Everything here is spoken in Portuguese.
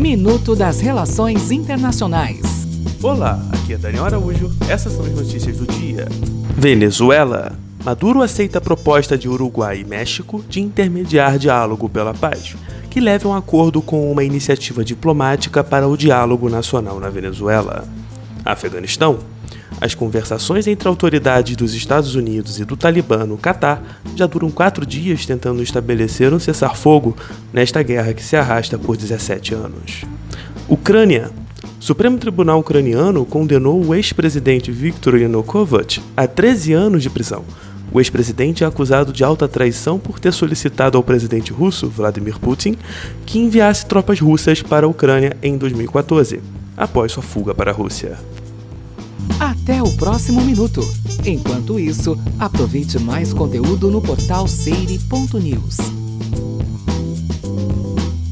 Minuto das Relações Internacionais. Olá, aqui é Daniel Araújo. Essas são as notícias do dia. Venezuela. Maduro aceita a proposta de Uruguai e México de intermediar diálogo pela paz, que leve a um acordo com uma iniciativa diplomática para o diálogo nacional na Venezuela. Afeganistão. As conversações entre autoridades dos Estados Unidos e do Talibã no Catar já duram quatro dias tentando estabelecer um cessar-fogo nesta guerra que se arrasta por 17 anos. Ucrânia. Supremo Tribunal Ucraniano condenou o ex-presidente Viktor Yanukovych a 13 anos de prisão. O ex-presidente é acusado de alta traição por ter solicitado ao presidente russo, Vladimir Putin, que enviasse tropas russas para a Ucrânia em 2014, após sua fuga para a Rússia. Até o próximo minuto. Enquanto isso, aproveite mais conteúdo no portal seire.news.